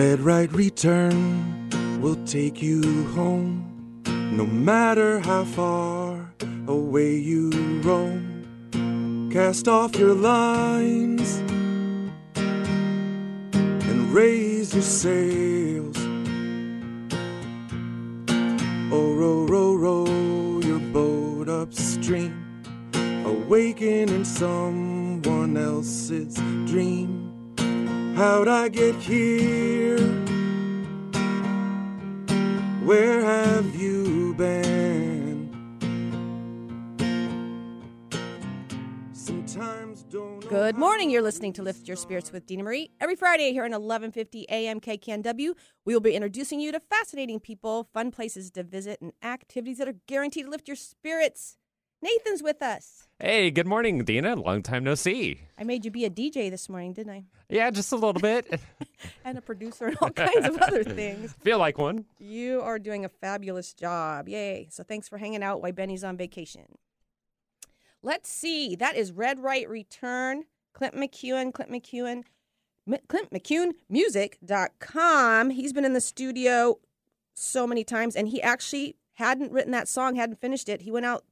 red right return will take you home. No matter how far away you roam, cast off your lines and raise your sails. Oh, row, row, row your boat upstream, awaken in someone else's dream. How'd I get here? Where have you been? Sometimes don't Good morning. You're listening to Lift Your Spirits with Dina Marie. Every Friday here on 1150 AM KKNW, we will be introducing you to fascinating people, fun places to visit, and activities that are guaranteed to lift your spirits. Nathan's with us. Hey, good morning, Dina. Long time no see. I made you be a DJ this morning, didn't I? Yeah, just a little bit. And a producer and all kinds of other things. Feel like one. You are doing a fabulous job. Yay. So thanks for hanging out while Benny's on vacation. Let's see. That is Red Right Return. Clint McEwen, Clint McEwen, Clint McEwen Music.com. He's been in the studio so many times and he actually hadn't written that song, hadn't finished it. He went out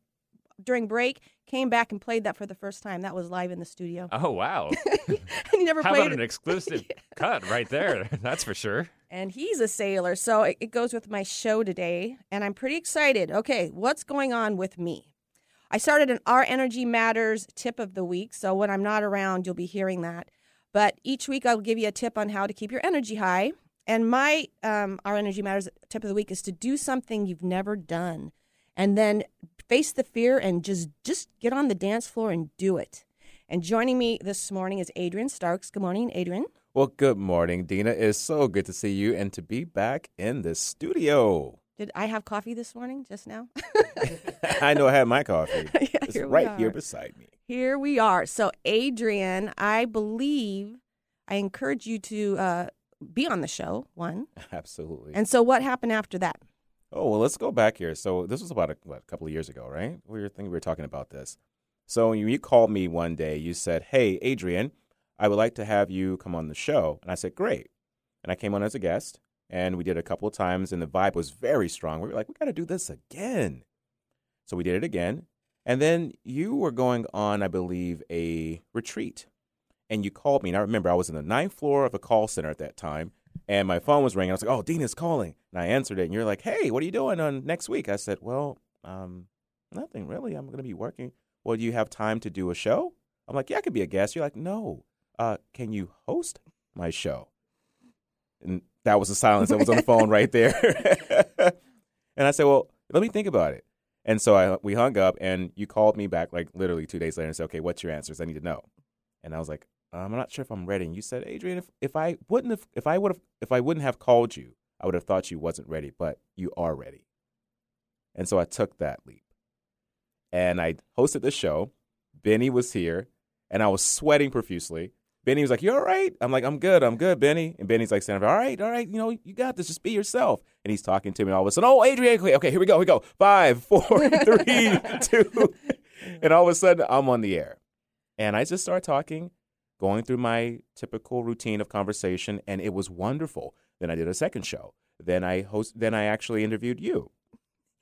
during break, came back and played that for the first time. That was live in the studio. Oh, wow. and he never How played about it. an exclusive cut right there? That's for sure. and he's a sailor. So it, it goes with my show today, and I'm pretty excited. Okay, what's going on with me? I started an Our Energy Matters tip of the week. So when I'm not around, you'll be hearing that. But each week, I'll give you a tip on how to keep your energy high. And my um, Our Energy Matters tip of the week is to do something you've never done, and then face the fear and just just get on the dance floor and do it. And joining me this morning is Adrian Starks. Good morning, Adrian. Well, good morning, Dina. It's so good to see you and to be back in the studio. Did I have coffee this morning just now? I know I had my coffee. Yeah, It's here right here beside me. Here we are. So, Adrian, I believe I encourage you to uh, be on the show, one. Absolutely. And so, what happened after that? Oh, well, let's go back here. So this was about a, what, a couple of years ago, right? We were thinking we were talking about this. So you, you called me one day. You said, "Hey, Adrian, I would like to have you come on the show." And I said, "Great." And I came on as a guest, and we did a couple of times, and the vibe was very strong. We were like, "We got to do this again." So we did it again, and then you were going on, I believe, a retreat, and you called me. And I remember I was in the ninth floor of a call center at that time, and my phone was ringing. I was like, "Oh, Dean is calling," and I answered it. And you're like, "Hey, what are you doing on next week?" I said, "Well, um, nothing really. I'm going to be working." Well, do you have time to do a show? I'm like, "Yeah, I could be a guest." You're like, "No. Uh, can you host my show?" And that was the silence that was on the phone right there. and I said, "Well, let me think about it." And so I we hung up, and you called me back like literally two days later and said, "Okay, what's your answers? I need to know." And I was like, Uh, "I'm not sure if I'm ready." And you said, "Adrian, if, if I wouldn't have, if I would have, if I wouldn't have called you, I would have thought you wasn't ready, but you are ready." And so I took that leap, and I hosted the show. Benny was here, and I was sweating profusely. Benny was like, "You're all right?" I'm like, "I'm good. I'm good, Benny." And Benny's like, "Standing, all right, all right. You know, you got this. Just be yourself." And he's talking to me, and all of a sudden, "Oh, Adrian, okay, okay, here we go. Here we go. Five, four, three, two. And all of a sudden, I'm on the air, and I just start talking, going through my typical routine of conversation, and it was wonderful. Then I did a second show. Then I host. Then I actually interviewed you.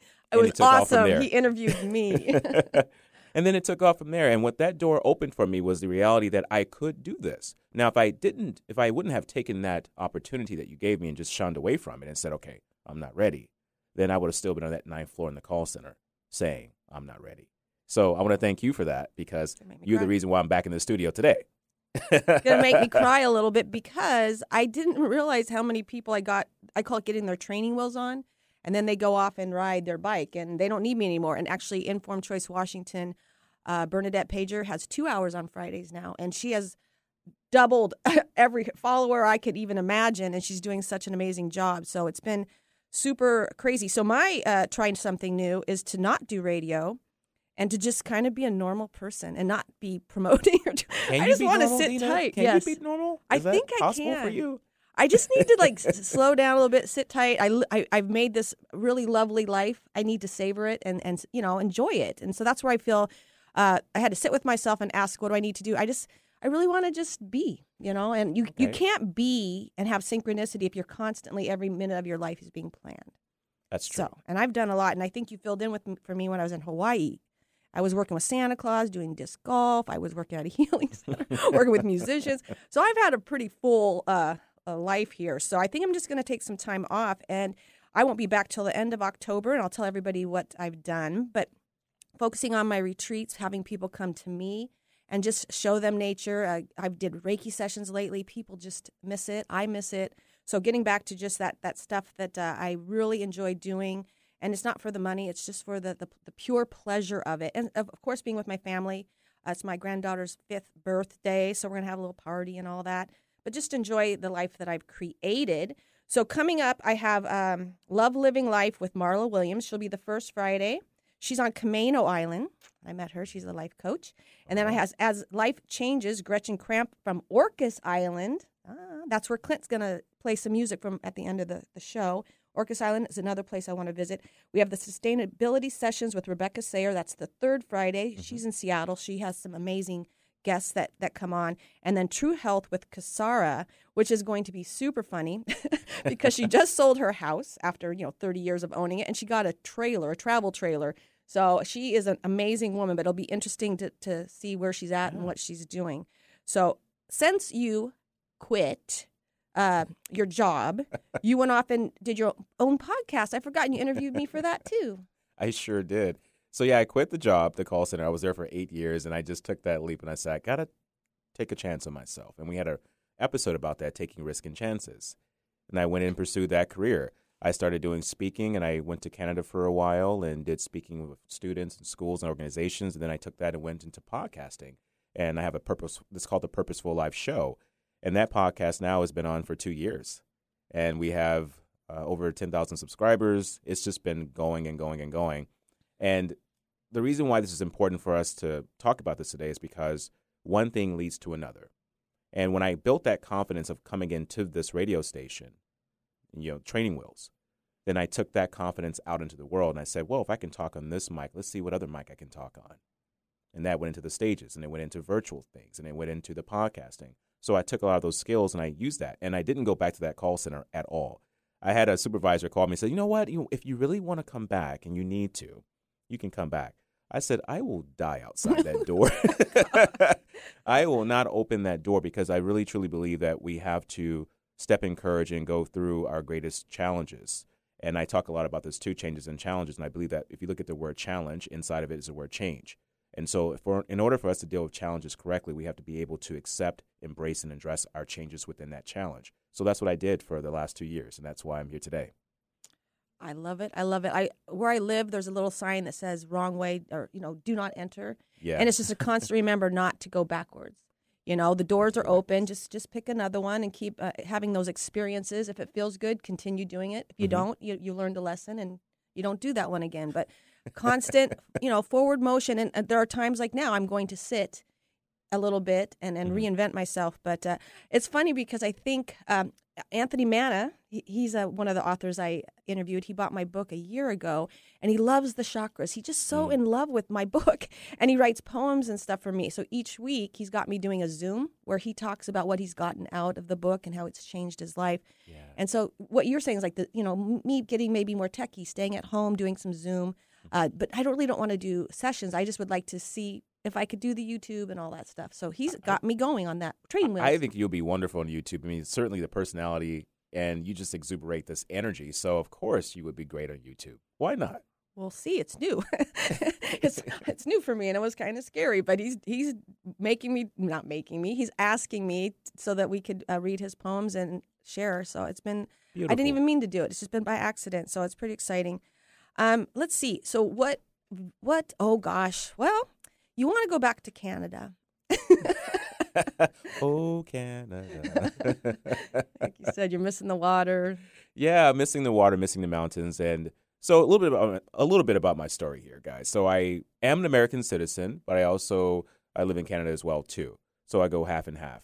It And was it took off from awesome. He interviewed me. and then it took off from there. And what that door opened for me was the reality that I could do this. Now, if I didn't, if I wouldn't have taken that opportunity that you gave me and just shunned away from it and said, okay, I'm not ready, then I would have still been on that ninth floor in the call center saying, I'm not ready. So I want to thank you for that because Gonna make me you're the reason why I'm back in the studio today. It's gonna make me cry a little bit because I didn't realize how many people I got. I call it getting their training wheels on, and then they go off and ride their bike, and they don't need me anymore. And actually, Informed Choice Washington, uh, Bernadette Pager has two hours on Fridays now, and she has doubled every follower I could even imagine, and she's doing such an amazing job. So it's been super crazy. So my uh, trying something new is to not do radio. And to just kind of be a normal person and not be promoting. Or Can I just want to sit Dina? tight. Can yes. you be normal? I Is that think I possible for can. you? I just need to like slow down a little bit, sit tight. I, I I've made this really lovely life. I need to savor it and and you know enjoy it. And so that's where I feel uh, I had to sit with myself and ask, what do I need to do? I just I really want to just be, you know, and you you can't be and have synchronicity if you're constantly every minute of your life is being planned. That's true. So, and I've done a lot, and I think you filled in with for me when I was in Hawaii. I was working with Santa Claus, doing disc golf. I was working at a healing center, working with musicians. So I've had a pretty full uh, life here. So I think I'm just going to take some time off, and I won't be back till the end of October, and I'll tell everybody what I've done. But focusing on my retreats, having people come to me and just show them nature. I, I did Reiki sessions lately. People just miss it. I miss it. So getting back to just that that stuff that uh, I really enjoy doing, and it's not for the money. It's just for the the, the pure pleasure of it, and of, of course being with my family. Uh, it's my granddaughter's fifth birthday, so we're gonna have a little party and all that. But just enjoy the life that I've created. So coming up, I have um, Love Living Life with Marla Williams. She'll be the first Friday. She's on Camano Island. I met her. She's a life coach. And then I has as life changes, Gretchen Cramp from Orcas Island. Ah, that's where Clint's gonna play some music from at the end of the, the show. Orcas Island is another place I want to visit. We have the sustainability sessions with Rebecca Sayer. That's the third Friday. Mm-hmm. She's in Seattle. She has some amazing guests that that come on, and then True Health with Kasara, which is going to be super funny because she just sold her house after you know 30 years of owning it, and she got a trailer, a travel trailer. So she is an amazing woman, but it'll be interesting to to see where she's at and what she's doing. So since you quit uh, your job, you went off and did your own podcast. I forgot you interviewed me for that too. I sure did. So yeah, I quit the job, the call center. I was there for eight years, and I just took that leap, and I said, I gotta take a chance on myself. And we had a episode about that, taking risk and chances. And I went and pursued that career. I started doing speaking, and I went to Canada for a while and did speaking with students and schools and organizations. And then I took that and went into podcasting. And I have a purpose. It's called the Purposeful Life Show, and that podcast now has been on for two years, and we have uh, over ten thousand subscribers. It's just been going and going and going. And the reason why this is important for us to talk about this today is because one thing leads to another. And when I built that confidence of coming into this radio station, you know, training wheels, then I took that confidence out into the world and I said, well, if I can talk on this mic, let's see what other mic I can talk on. And that went into the stages and it went into virtual things and it went into the podcasting. So I took a lot of those skills and I used that. And I didn't go back to that call center at all. I had a supervisor call me and said, you know what? You, if you really want to come back and you need to, you can come back. I said, I will die outside that door. I will not open that door because I really truly believe that we have to step in courage and go through our greatest challenges. And I talk a lot about this too changes and challenges. And I believe that if you look at the word challenge, inside of it is the word change. And so, for, in order for us to deal with challenges correctly, we have to be able to accept, embrace, and address our changes within that challenge. So that's what I did for the last two years, and that's why I'm here today. I love it. I love it. I where I live, there's a little sign that says "wrong way" or you know, "do not enter," Yeah. and it's just a constant remember not to go backwards. You know, the doors are open. Just just pick another one and keep uh, having those experiences. If it feels good, continue doing it. If you don't, you you learned a lesson and you don't do that one again. But constant, you know, forward motion. And uh, there are times like now, I'm going to sit a little bit and, and reinvent myself. But uh, it's funny because I think um, Anthony Manna, he, he's uh, one of the authors I interviewed. He bought my book a year ago and he loves the chakras. He's just so in love with my book and he writes poems and stuff for me. So each week he's got me doing a Zoom where he talks about what he's gotten out of the book and how it's changed his life. And so what you're saying is like the you know me getting maybe more techie, staying at home, doing some Zoom. Uh, but I don't really don't want to do sessions. I just would like to see if I could do the YouTube and all that stuff. So he's got me going on that training wheels. I think you'll be wonderful on YouTube. I mean, certainly the personality and you just exuberate this energy. So, of course, you would be great on YouTube. Why not? We'll see. It's new. it's it's new for me, and it was kind of scary. But he's he's making me not making me. He's asking me so that we could uh, read his poems and share. So it's been. I didn't even mean to do it. It's just been by accident. So it's pretty exciting. Um, let's see. So what? What? Oh gosh. Well, you want to go back to Canada? oh, Canada. Like you said, you're missing the water. yeah, missing the water, missing the mountains, and so a little bit about a little bit about my story here, guys. So I am an American citizen, but I also I live in Canada as well too. So I go half and half,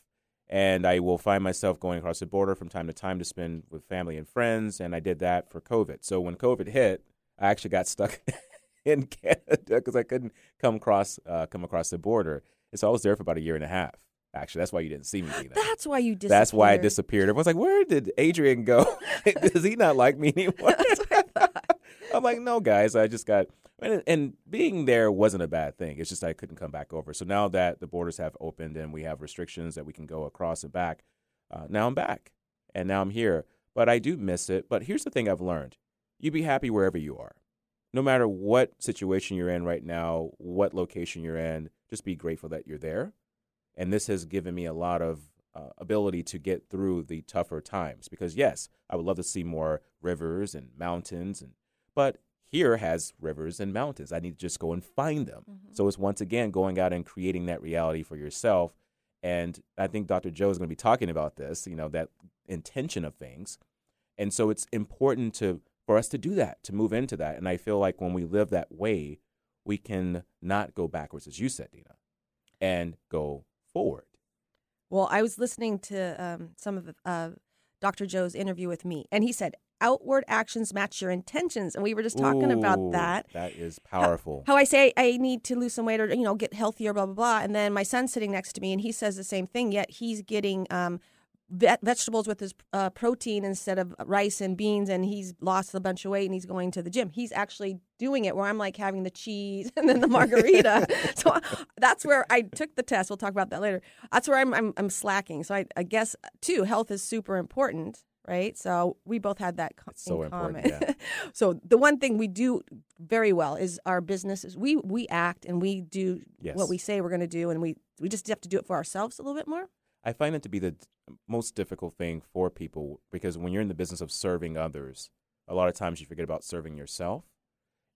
and I will find myself going across the border from time to time to spend with family and friends, and I did that for COVID. So when COVID hit, I actually got stuck in Canada because I couldn't come across uh, come across the border, and so I was there for about a year and a half. Actually, that's why you didn't see me. Dina. That's why you disappeared. That's why I disappeared. Everyone's like, "Where did Adrian go? Does he not like me anymore?" I'm like, "No, guys, I just got." And, and being there wasn't a bad thing. It's just I couldn't come back over. So now that the borders have opened and we have restrictions that we can go across and back, uh, now I'm back and now I'm here. But I do miss it. But here's the thing I've learned: you be happy wherever you are, no matter what situation you're in right now, what location you're in. Just be grateful that you're there. And this has given me a lot of uh, ability to get through the tougher times because yes i would love to see more rivers and mountains and but here has rivers and mountains i need to just go and find them Mhm. so it's once again going out and creating that reality for yourself and i think dr joe is going to be talking about this you know that intention of things and so it's important to for us to do that to move into that and i feel like when we live that way we can not go backwards as you said dina and go forward Well, I was listening to um, some of uh, Dr. Joe's interview with me, and he said outward actions match your intentions, and we were just talking about that. that is powerful How I say I need to lose some weight or you know get healthier, blah blah blah, and then my son's sitting next to me, and he says the same thing. Yet he's getting um, vegetables with his uh, protein instead of rice and beans, and he's lost a bunch of weight, and he's going to the gym. He's actually doing it where I'm like having the cheese and then the margarita. so that's where I took the test. We'll talk about that later. That's where I'm I'm, I'm slacking. So I, I guess too, health is super important. Right, so we both had that co- so in common. yeah. so the one thing we do very well is our business is we we act and we do Yes. what we say we're going to do, and we we just have to do it for ourselves a little bit more. I find it to be the most difficult thing for people because when you're in the business of serving others, a lot of times you forget about serving yourself.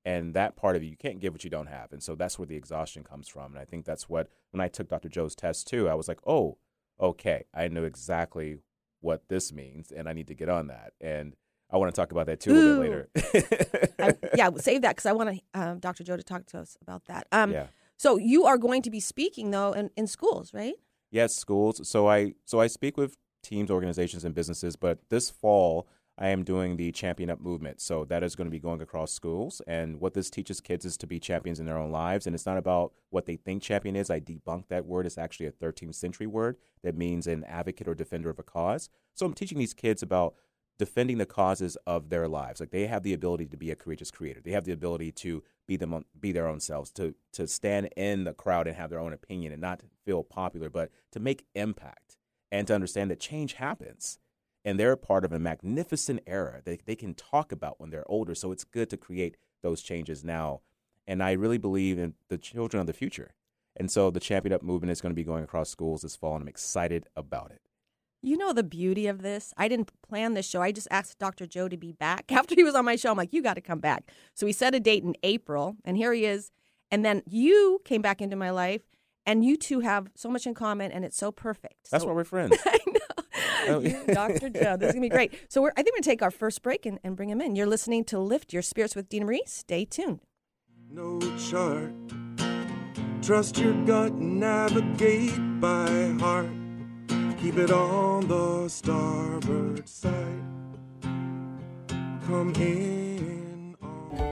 And that part of you, you can't give what you don't have. And so that's where the exhaustion comes from. And I think that's what, when I took Dr. Joe's test too, I was like, oh, okay, I know exactly what this means and I need to get on that. And I want to talk about that too a little bit later. I, yeah, save that because I want to um, Dr. Joe to talk to us about that. Um, yeah. So you are going to be speaking though in, in schools, right? Yes, schools. So I so I speak with teams, organizations, and businesses. But this fall, I am doing the Champion Up movement. So that is going to be going across schools. And what this teaches kids is to be champions in their own lives. And it's not about what they think champion is. I debunk that word. It's actually a 13th century word that means an advocate or defender of a cause. So I'm teaching these kids about defending the causes of their lives. Like they have the ability to be a courageous creator. They have the ability to be them, be their own selves, to to stand in the crowd and have their own opinion and not feel popular, but to make impact and to understand that change happens. And they're part of a magnificent era that they can talk about when they're older. So it's good to create those changes now. And I really believe in the children of the future. And so the Champion Up movement is going to be going across schools this fall, and I'm excited about it. You know the beauty of this? I didn't plan this show. I just asked Dr. Joe to be back. After he was on my show, I'm like, you got to come back. So we set a date in April, and here he is. And then you came back into my life, and you two have so much in common, and it's so perfect. That's so, why we're friends. I know. Oh, You, Dr. Joe, this is going to be great. So we're, I think we're going to take our first break and, and bring him in. You're listening to Lift Your Spirits with Dina Marie. Stay tuned. no chart. Trust your gut, navigate by heart. Keep it on the starboard side. Come in.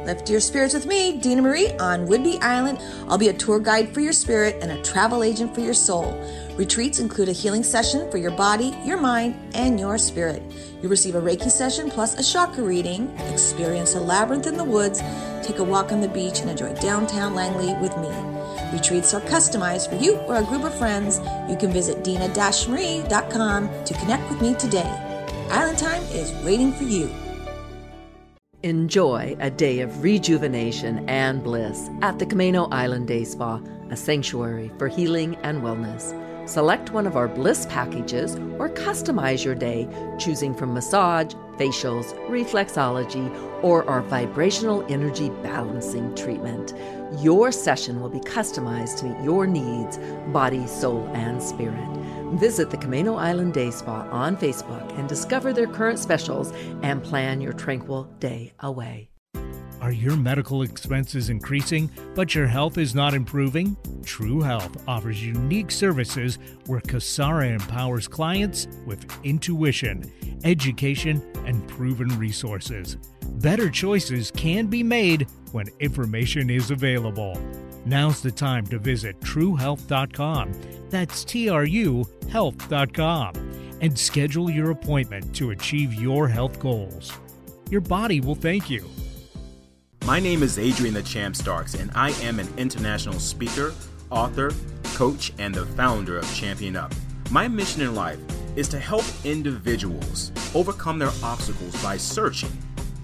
Lift your spirits with me, Dina Marie, on Whidbey Island. I'll be a tour guide for your spirit and a travel agent for your soul. Retreats include a healing session for your body, your mind, and your spirit. You receive a Reiki session plus a chakra reading, experience a labyrinth in the woods, take a walk on the beach, and enjoy downtown Langley with me. Retreats are customized for you or a group of friends. You can visit dina-marie.com to connect with me today. Island Time is waiting for you. Enjoy a day of rejuvenation and bliss at the Camano Island Day Spa, a sanctuary for healing and wellness. Select one of our bliss packages or customize your day, choosing from massage, facials, reflexology, or our vibrational energy balancing treatment. Your session will be customized to meet your needs, body, soul, and spirit. Visit the Camano Island Day Spa on Facebook and discover their current specials and plan your tranquil day away. Are your medical expenses increasing, but your health is not improving? True Health offers unique services where Kasara empowers clients with intuition, education, and proven resources. Better choices can be made when information is available. Now's the time to visit truehealth.com. That's T R U health.com and schedule your appointment to achieve your health goals. Your body will thank you. My name is Adrian the Champ Starks, and I am an international speaker, author, coach, and the founder of Champion Up. My mission in life is to help individuals overcome their obstacles by searching,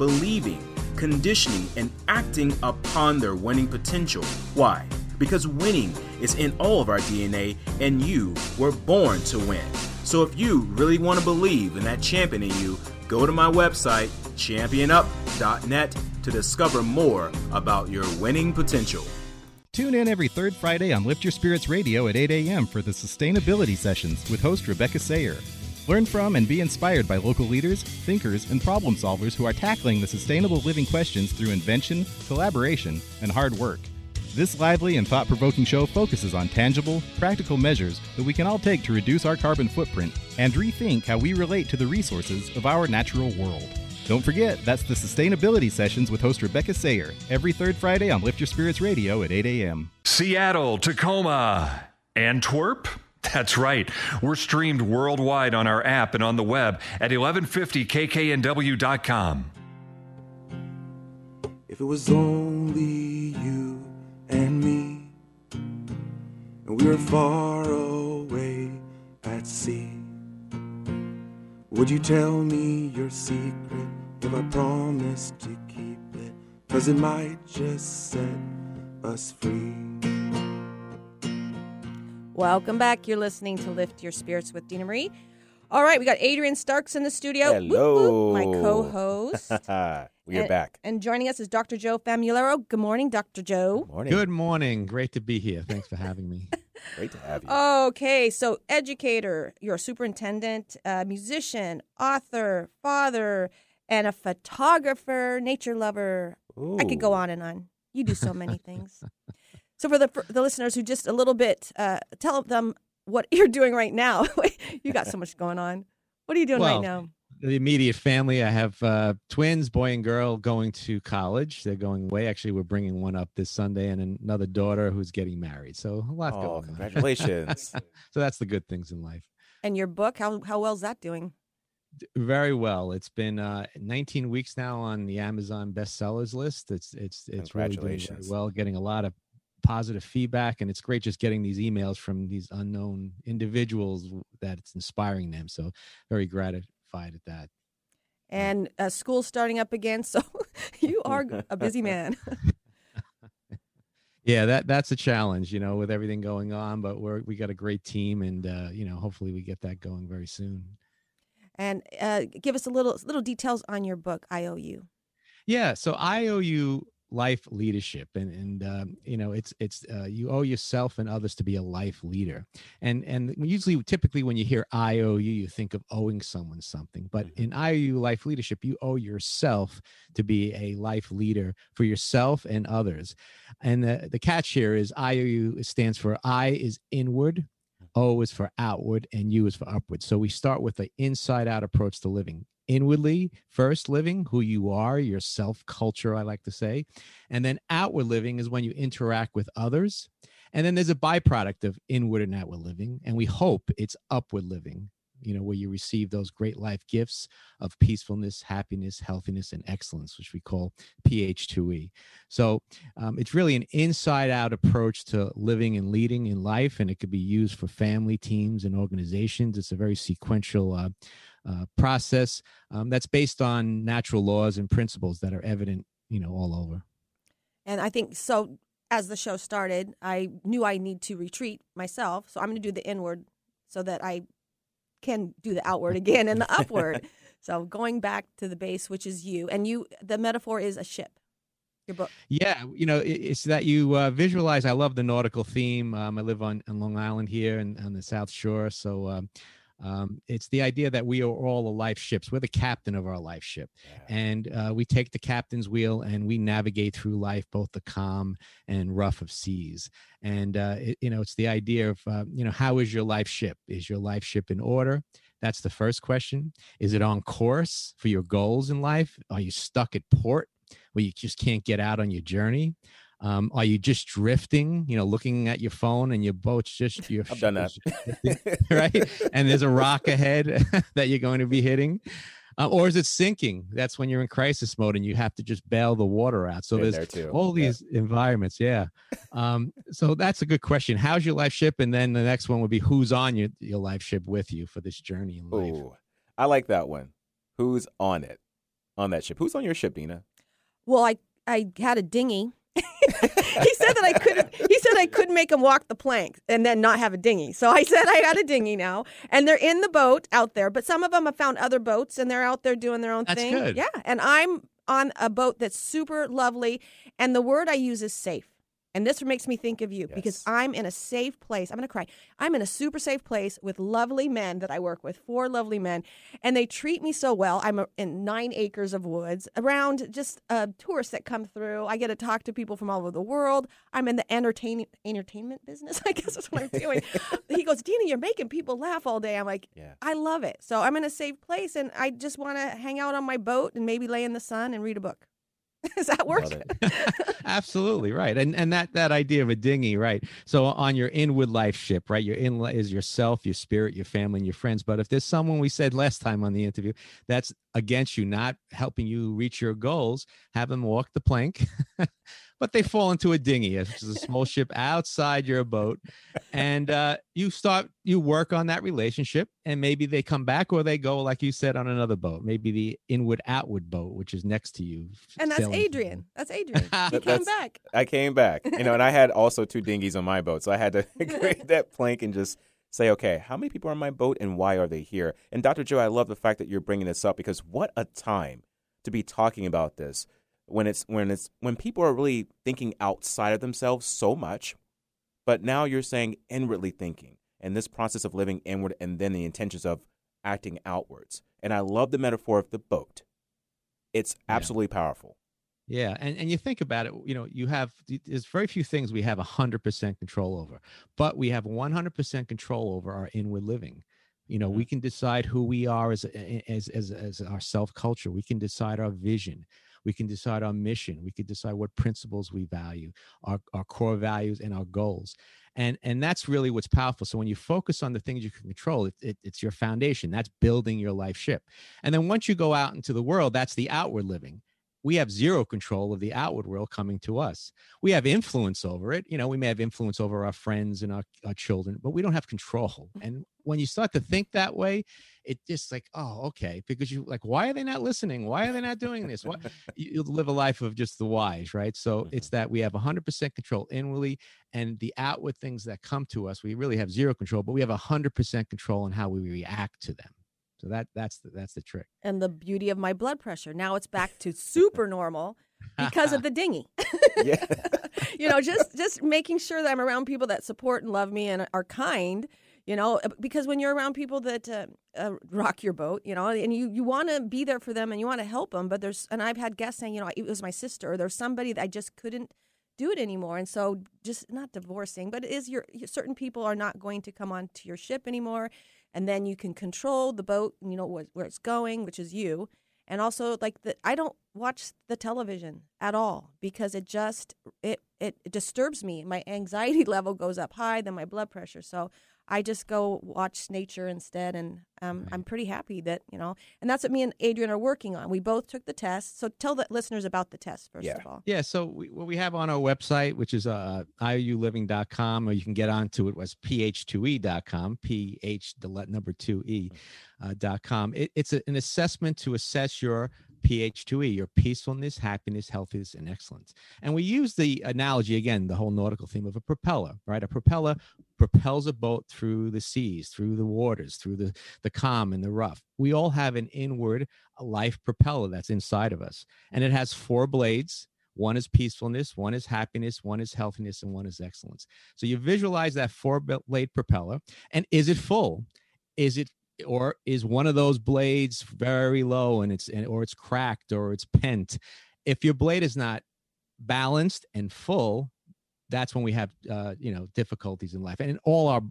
believing, conditioning, and acting upon their winning potential. Why? Because winning is in all of our DNA, and you were born to win. So if you really want to believe in that champion in you, go to my website, championup.net, to discover more about your winning potential. Tune in every third Friday on Lift Your Spirits Radio at 8 a.m. for the Sustainability Sessions with host Rebecca Sayer. Learn from and be inspired by local leaders, thinkers, and problem solvers who are tackling the sustainable living questions through invention, collaboration, and hard work. This lively and thought provoking show focuses on tangible, practical measures that we can all take to reduce our carbon footprint and rethink how we relate to the resources of our natural world. Don't forget, that's the Sustainability Sessions with host Rebecca Sayer, every third Friday on Lift Your Spirits Radio at 8 a.m. Seattle, Tacoma, Antwerp. That's right. We're streamed worldwide on our app and on the web at 1150kknw.com. If it was only you and me, and we were far away at sea, would you tell me your secret if I promised to keep it? Cause it might just set us free. Welcome back. You're listening to Lift Your Spirits with Dina Marie. All right, we got Adrian Starks in the studio. Hello. whoop, my co-host. we are And- back. And joining us is Dr. Joe Famularo. Good morning, Dr. Joe. Morning. Good morning. Great to be here. Thanks for having me. Great to have you. Okay, so educator, you're a superintendent, a musician, author, father, and a photographer, nature lover. I could go on and on. You do so many things. So for the for the listeners who just a little bit, uh, tell them what you're doing right now. you got so much going on. What are you doing Well, right now? The immediate family, I have uh, twins, boy and girl, going to college. They're going away. Actually, we're bringing one up this Sunday and another daughter who's getting married. So a lot Oh, going on. Oh, congratulations. so that's the good things in life. And your book, how how well is that doing? Very well. It's been uh, 19 weeks now on the Amazon bestsellers list. It's it's it's really doing well. Getting a lot of positive feedback, and it's great just getting these emails from these unknown individuals that it's inspiring them. So very gratified at that. And uh, school's starting up again, so you are a busy man. Yeah, that that's a challenge, you know, with everything going on. But we're we got a great team, and uh, you know, hopefully we get that going very soon. and uh, give us a little little details on your book. I owe you. Yeah, so I owe you life leadership, and and um, you know, it's it's uh, you owe yourself and others to be a life leader, and and usually, typically, when you hear I owe you, think of owing someone something, but in I owe you life leadership, you owe yourself to be a life leader for yourself and others, and the the catch here is I owe you stands for I is inward. O is for outward and U is for upward. So we start with the inside out approach to living. Inwardly, first living who you are, your self culture, I like to say. And then outward living is when you interact with others. And then there's a byproduct of inward and outward living. And we hope it's upward living, you know, where you receive those great life gifts of peacefulness, happiness, healthiness, and excellence, which we call PH2E. So um, it's really an inside out approach to living and leading in life, and it could be used for family, teams, and organizations. It's a very sequential uh, uh, process um, that's based on natural laws and principles that are evident, you know, all over. And I think so. As the show started, I knew I need to retreat myself, so I'm going to do the inward so that I can do the outward again and the upward. So going back to the base, which is you, and you. The metaphor is a ship. Your book. Yeah, you know, it's that you uh, visualize. I love the nautical theme. Um, I live on, on Long Island here and on the South Shore, so um, um, it's the idea that we are all the life ships. We're the captain of our life ship, and uh, we take the captain's wheel and we navigate through life, both the calm and rough of seas. And uh, it, you know, it's the idea of uh, you know, how is your life ship? Is your life ship in order? That's the first question. Is it on course for your goals in life? Are you stuck at port where you just can't get out on your journey? Um, are you just drifting, you know, looking at your phone and your boat's just your I've done that. right? And there's a rock ahead that you're going to be hitting. Uh, or is it sinking? That's when you're in crisis mode and you have to just bail the water out. So Been there's there too. all Yeah. these environments. Yeah. Um, so that's a good question. How's your life ship? And then the next one would be who's on your, your life ship with you for this journey in life? Ooh, I like that one. Who's on it? On that ship? Who's on your ship, Dina? Well, I I had a dinghy. He said that I couldn't. He said I couldn't make him walk the plank and then not have a dinghy. So I said I got a dinghy now, and they're in the boat out there. But some of them have found other boats and they're out there doing their own That's thing. good. Yeah, and I'm on a boat that's super lovely, and the word I use is safe. And this makes me think of you because I'm in a safe place. I'm going to cry. I'm in a super safe place with lovely men that I work with, four lovely men, and they treat me so well. I'm in nine acres of woods around just uh, tourists that come through. I get to talk to people from all over the world. I'm in the entertaining entertainment business. I guess that's what I'm doing. he goes, Dina, you're making people laugh all day. I'm like, Yeah. I love it. So I'm in a safe place, and I just want to hang out on my boat and maybe lay in the sun and read a book. Does that work? Absolutely right, and and that that idea of a dinghy, right? So on your inward life ship, right? Your in is yourself, your spirit, your family, and your friends. But if there's someone we said last time on the interview that's against you, not helping you reach your goals, have them walk the plank. but they fall into a dinghy, which is a small ship outside your boat, and uh, you start you work on that relationship, and maybe they come back or they go, like you said, on another boat, maybe the inward outward boat, which is next to you. And that's sailing- Adrian. That's Adrian. He came back. I came back, you know, and I had also two dinghies on my boat, so I had to create that plank and just say, okay, how many people are on my boat and why are they here? And Dr. Joe, I love the fact that you're bringing this up because what a time to be talking about this when it's when it's when people are really thinking outside of themselves so much, but now you're saying inwardly thinking and this process of living inward and then the intentions of acting outwards. And I love the metaphor of the boat. It's Yeah. absolutely powerful. Yeah, and and you think about it, you know, you have there's very few things we have 100% control over, but we have 100% control over our inward living. You know, we mm-hmm. can decide who we are as as as as our self culture. We can decide our vision. We can decide our mission. We can decide what principles we value, our our core values and our goals. And and that's really what's powerful. So when you focus on the things you can control, it, it, it's your foundation. That's building your life ship. And then once you go out into the world, that's the outward living we have zero control of the outward world coming to us. We have influence over it. You know, we may have influence over our friends and our, our children, but we don't have control. Mm. And when you start to think that way, it just like, oh, okay, because you like, why are they not listening? Why are they not doing this? Why? you you live a life of just the whys, right? So it's mm-hmm. that we have 100% control inwardly, and the outward things that come to us, we really have zero control, but we have 100% control on how we react to them. So that that's the, that's the trick. And the beauty of my blood pressure. Now it's back to super normal because of the dinghy. Yeah. you know, just just making sure that I'm around people that support and love me and are kind. You know, uh, because when you're around people that uh, uh, rock your boat, you know, and you you want to be there for them and you want to help them, but there's and I've had guests saying, you know, it was my sister or there's somebody that I just couldn't do it anymore, and so just not divorcing, but it is your certain people are not going to come onto your ship anymore, and then you can control the boat, you know where, where it's going, which is you, and also like the I don't watch the television at all because it just it, it disturbs me. My anxiety level goes up high, then my blood pressure. So I just go watch nature instead, and um, I'm pretty happy that you know. And that's what me and Adrian are working on. We both took the test. So tell the listeners about the test first of all. Yeah, so we, what we have on our website, which is uh, iuliving.com, or you can get onto it was ph2e.com, ph the le- number two e uh, dot com. It, it's a, an assessment to assess your ph2e, your peacefulness, happiness, healthiness, and excellence. And we use the analogy again, the whole nautical theme of a propeller, right? A propeller propels a boat through the seas, through the waters, through the the calm and the rough. We all have an inward life propeller that's inside of us, and it has four blades. One is peacefulness, one is happiness, one is healthiness, and one is excellence. So you visualize that four blade propeller, and is it full? Is it or is one of those blades very low and it's and, or it's cracked or it's pent? If your blade is not balanced and full, that's when we have uh, you know difficulties in life and in all our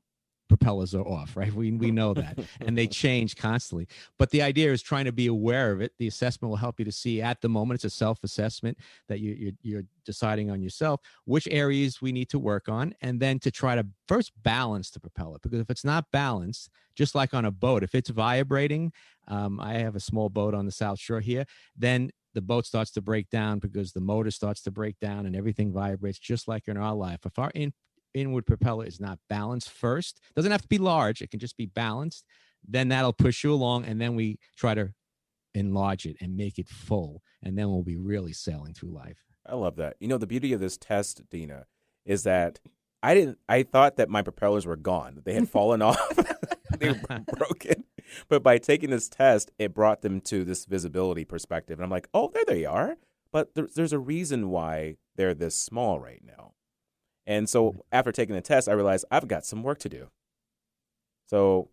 propellers are off, right? We we know that, and they change constantly. But the idea is trying to be aware of it. The assessment will help you to see at the moment. It's a self assessment that you you're, you're deciding on yourself which areas we need to work on, and then to try to first balance the propeller because if it's not balanced, just like on a boat, if it's vibrating, um, I have a small boat on the South Shore here, then the boat starts to break down because the motor starts to break down and everything vibrates just like in our life. If our in, inward propeller is not balanced first, doesn't have to be large, it can just be balanced, then that'll push you along. And then we try to enlarge it and make it full. And then we'll be really sailing through life. I love that. You know, the beauty of this test, Dina, is that I didn't. I thought that my propellers were gone. They had fallen off. they were broken. But by taking this test, it brought them to this visibility perspective, and I'm like, oh, there they are. But there's, there's a reason why they're this small right now. And so mm-hmm. after taking the test, I realized I've got some work to do. So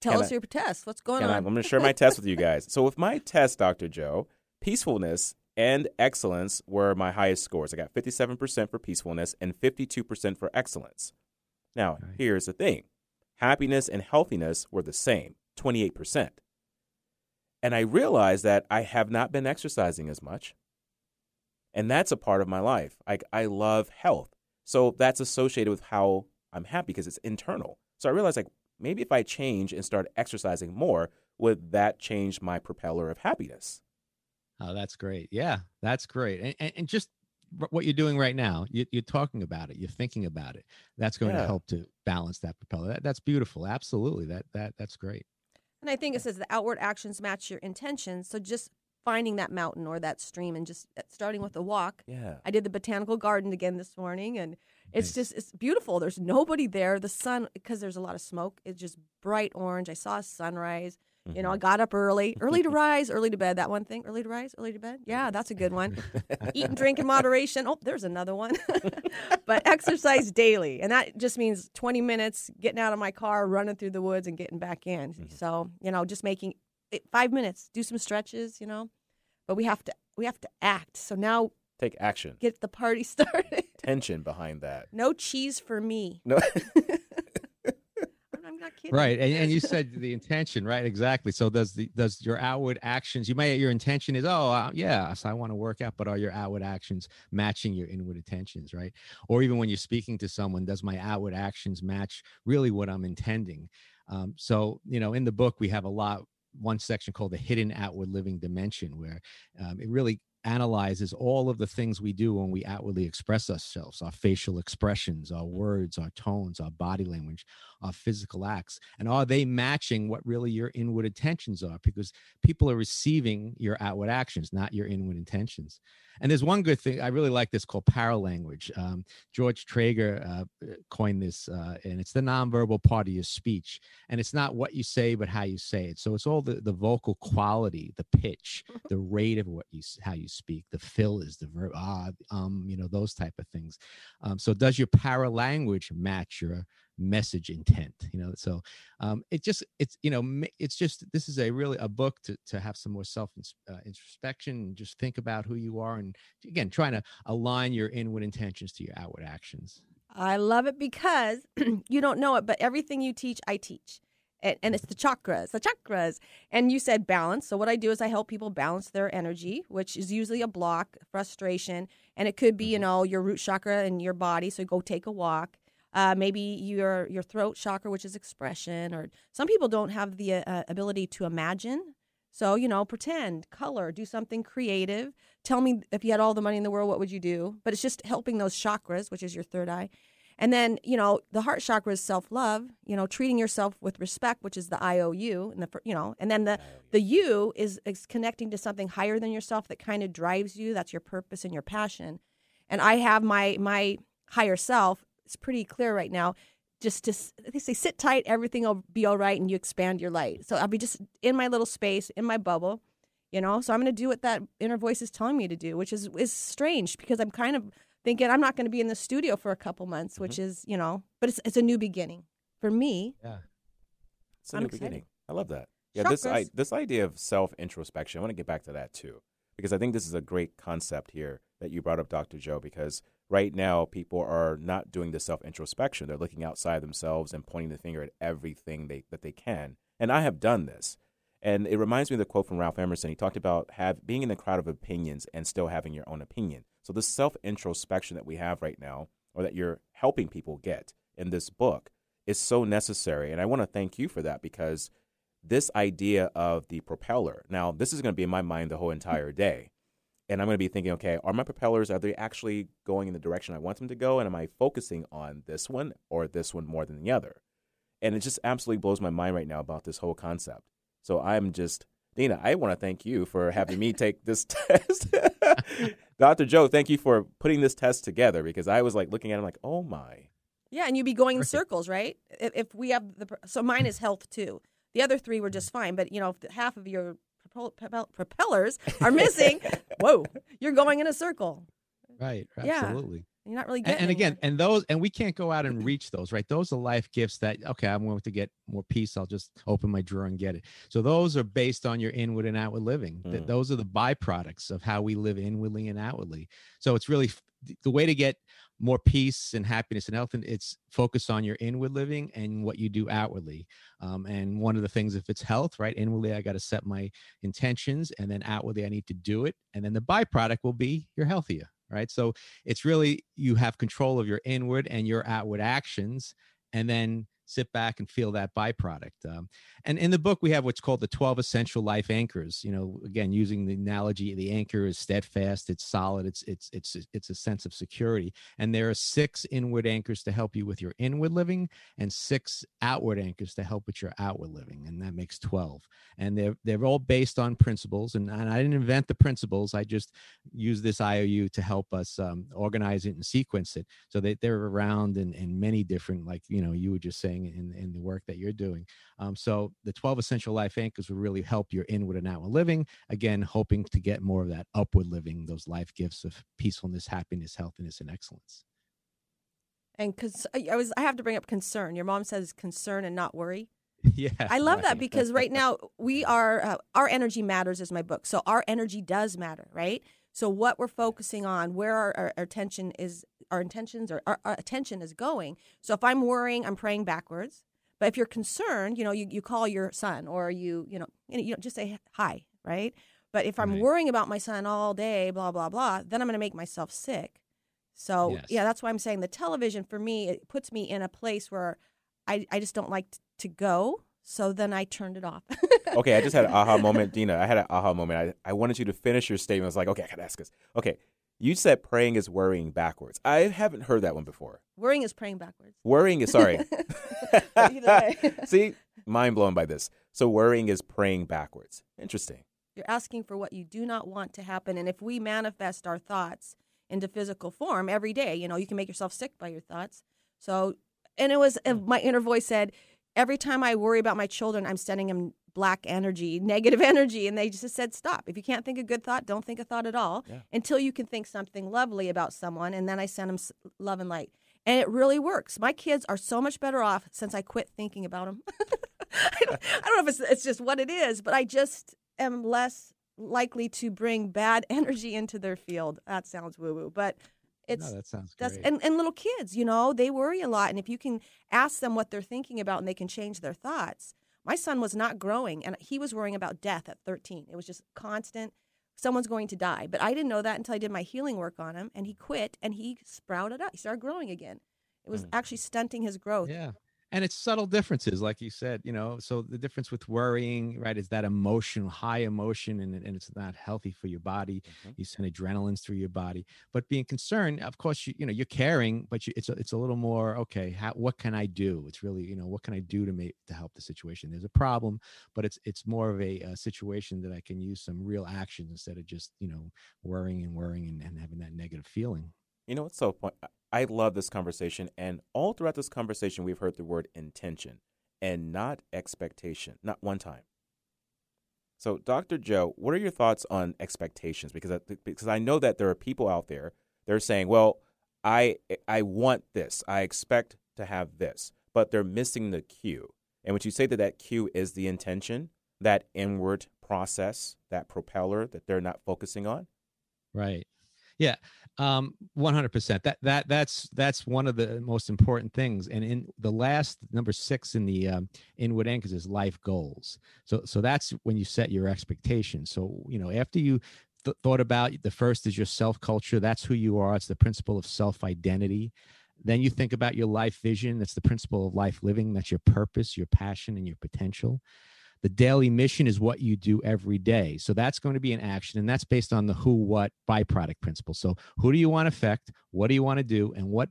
Tell us I- your test. What's going can I- on? I'm going to share my test with you guys. So with my test, Dr. Joe, peacefulness and excellence were my highest scores. I got 57% for peacefulness and 52% for excellence. Now, here's the thing. Happiness and healthiness were the same, 28%. And I realized that I have not been exercising as much. And that's a part of my life. Like I love health. So that's associated with how I'm happy because it's internal. So I realized like maybe if I change and start exercising more, would that change my propeller of happiness? Oh, that's great. Yeah, that's great. And, and, and just what you're doing right now, you, you're talking about it, you're thinking about it. That's going to help to balance that propeller. That, that's beautiful. Absolutely. That that that's great. And I think it says the outward actions match your intentions. So just finding that mountain or that stream and just uh, starting with a walk. Yeah. I did the botanical garden again this morning and it's just it's beautiful. There's nobody there. The sun because there's a lot of smoke. It's just bright orange. I saw a sunrise. You know, I got up early, early to rise, early to bed. That one thing, early to rise, early to bed. Yeah, that's a good one. Eat and drink in moderation. Oh, there's another one. but exercise daily, and that just means 20 minutes getting out of my car, running through the woods, and getting back in. So you know, just making five minutes, do some stretches. You know, but we have to we have to act. So now Take action. get the party started. Tension behind that. No cheese for me. No. I'm not kidding. Right. And, and you said the intention, right? Exactly. So does the does your outward actions, you may your intention is, oh uh, yeah, so I want to work out, but are your outward actions matching your inward intentions, right? Or even when you're speaking to someone, does my outward actions match really what I'm intending? Um, so, you know, in the book we have a lot one section called the hidden outward living dimension where um, it really analyzes all of the things we do when we outwardly express ourselves our facial expressions our words our tones our body language our physical acts and are they matching what really your inward intentions are? Because people are receiving your outward actions not your inward intentions. And there's one good thing i really like this called paralanguage um, george trager uh, coined this uh, and it's the nonverbal part of your speech and it's not what you say but how you say it. So it's all the, the vocal quality the pitch the rate of what you how you speak the fill is the verb ah um you know those type of things. Um, so does your paralanguage match your message intent you know so um it just it's you know it's just this is a really a book to to have some more self uh, introspection and just think about who you are and again trying to align your inward intentions to your outward actions I love it because you don't know it, but everything you teach, I teach. And, and it's the chakras, the chakras. And you said balance. So, what I do is I help people balance their energy, which is usually a block, frustration. And it could be, you know, your root chakra in your body. So, go take a walk. Uh, maybe your your throat chakra, which is expression, or some people don't have the uh, ability to imagine. So, you know, pretend, color, do something creative. Tell me if you had all the money in the world, what would you do? But it's just helping those chakras, which is your third eye. And then, you know, the heart chakra is self love, you know, treating yourself with respect, which is the IOU. And the, you know, and then the, the U is, is connecting to something higher than yourself that kind of drives you. That's your purpose and your passion. And I have my, my higher self, it's pretty clear right now. Just to, they say, sit tight, everything will be all right, and you expand your light. So I'll be just in my little space, in my bubble, you know. So I'm going to do what that inner voice is telling me to do, which is is strange because I'm kind of thinking I'm not going to be in the studio for a couple months, which mm-hmm. is you know, but it's it's a new beginning for me. Yeah, It's a I'm new excited. beginning. I love that. Yeah, this I, this idea of self introspection. I want to get back to that too, because I think this is a great concept here that you brought up, Dr. Joe. Because right now people are not doing the self introspection. They're looking outside themselves and pointing the finger at everything they, that they can. And I have done this. And it reminds me of the quote from Ralph Emerson. He talked about have, being in the crowd of opinions and still having your own opinion. So, this self introspection that we have right now, or that you're helping people get in this book, is so necessary. And I want to thank you for that because this idea of the propeller now, this is going to be in my mind the whole entire day. And I'm going to be thinking, okay, are my propellers, are they actually going in the direction I want them to go? And am I focusing on this one or this one more than the other? And it just absolutely blows my mind right now about this whole concept. So I'm just, Dina, I want to thank you for having me take this test. Dr. Joe, thank you for putting this test together because I was like looking at it like, oh my. Yeah, and you'd be going in circles, right? If, if we have the so mine is health too. The other three were just fine, but you know, if half of your propel, propel, propellers are missing, whoa, you're going in a circle. Right. Yeah. Absolutely. You're not really And, getting. and again, and those, and we can't go out and reach those, right? Those are life gifts that, okay, I'm going to get more peace. I'll just open my drawer and get it. So those are based on your inward and outward living. Th- Mm. Those are the byproducts of how we live inwardly and outwardly. So it's really f- the way to get more peace and happiness and health and it's focus on your inward living and what you do outwardly. Um, and one of the things if it's health right inwardly i got to set my intentions and then outwardly i need to do it and then the byproduct will be you're healthier right? So it's really you have control of your inward and your outward actions and then sit back and feel that byproduct um, and in the book we have what's called the 12 essential life anchors you know again using the analogy the anchor is steadfast it's solid it's it's it's it's a sense of security and there are six inward anchors to help you with your inward living and six outward anchors to help with your outward living and that makes 12 and they're they're all based on principles and, and i didn't invent the principles i just use this iou to help us um, organize it and sequence it so that they're around in, in many different like you know you were just saying in, in the work that you're doing um, so the 12 essential life anchors will really help your inward and outward living again hoping to get more of that upward living those life gifts of peacefulness happiness healthiness and excellence and cause I was I have to bring up concern. Your mom says concern and not worry. yeah I love that because right now we are uh, our energy matters is my book. So our energy does matter, right? So what we're focusing on, where our, our, our attention is, our intentions or our, our attention is going. So if I'm worrying, I'm praying backwards. But if you're concerned, you know, you, you call your son or you, you know, you know, you just say hi, right? But if I'm Right. worrying about my son all day, blah blah blah, then I'm going to make myself sick. So Yes. yeah, that's why I'm saying the television for me it puts me in a place where I I just don't like t- to go. So then I turned it off. Okay, I just had an aha moment, Dina. I had an aha moment. I, I wanted you to finish your statement. I was like, okay, I gotta ask this. Okay, you said praying is worrying backwards. I haven't heard that one before. Worrying is praying backwards. Worrying is sorry. See, mind blown by this. So worrying is praying backwards. Interesting. You're asking for what you do not want to happen. And if we manifest our thoughts into physical form every day, you know, you can make yourself sick by your thoughts. So, and it was, and mm. my inner voice said, every time I worry about my children, I'm sending them black energy, negative energy. And they just said, stop. If you can't think a good thought, don't think a thought at all Yeah. until you can think something lovely about someone. And then I send them love and light. And it really works. My kids are so much better off since I quit thinking about them. I, don't, I don't know if it's, it's just what it is, but I just am less likely to bring bad energy into their field. That sounds woo woo, but it's no, that sounds that's great. and, and little kids, you know, they worry a lot. And if you can ask them what they're thinking about and they can change their thoughts. My son was not growing and he was worrying about death at 13. It was just constant. Someone's going to die. But I didn't know that until I did my healing work on him and he quit and he sprouted up. He started growing again. It was Mm. actually stunting his growth. Yeah. And it's subtle differences, like you said, you know. So the difference with worrying, right, is that emotion, high emotion, and, and it's not healthy for your body. Mhm. You send adrenalines through your body. But being concerned, of course, you, you know, you're caring, but you, it's a, it's a little more okay. How, what can I do? It's really, you know, what can I do to make to help the situation? There's a problem, but it's it's more of a, uh situation that I can use some real action instead of just you know worrying and worrying and, and having that negative feeling. You know what's so fun? I- love this conversation, and all throughout this conversation, we've heard the word intention and not expectation, not one time. So, Dr. Joe, what are your thoughts on expectations? Because I, because I know that there are people out there that are saying, "Well, I I want this, I expect to have this," but they're missing the cue. And would you say that that cue is the intention, that inward process, that propeller that they're not focusing on? Right. Yeah, um, one hundred percent. That that that's that's one of the most important things. And in the last number six in the um, inward anchors is life goals. So so that's when you set your expectations. So you know after you th- thought about the first is your self culture. That's who you are. It's the principle of self identity. Then you think about your life vision. That's the principle of life living. That's your purpose, your passion, and your potential. The daily mission is what you do every day. So that's going to be an action, and that's based on the who, what byproduct principle. So, who do you want to affect? What do you want to do? And what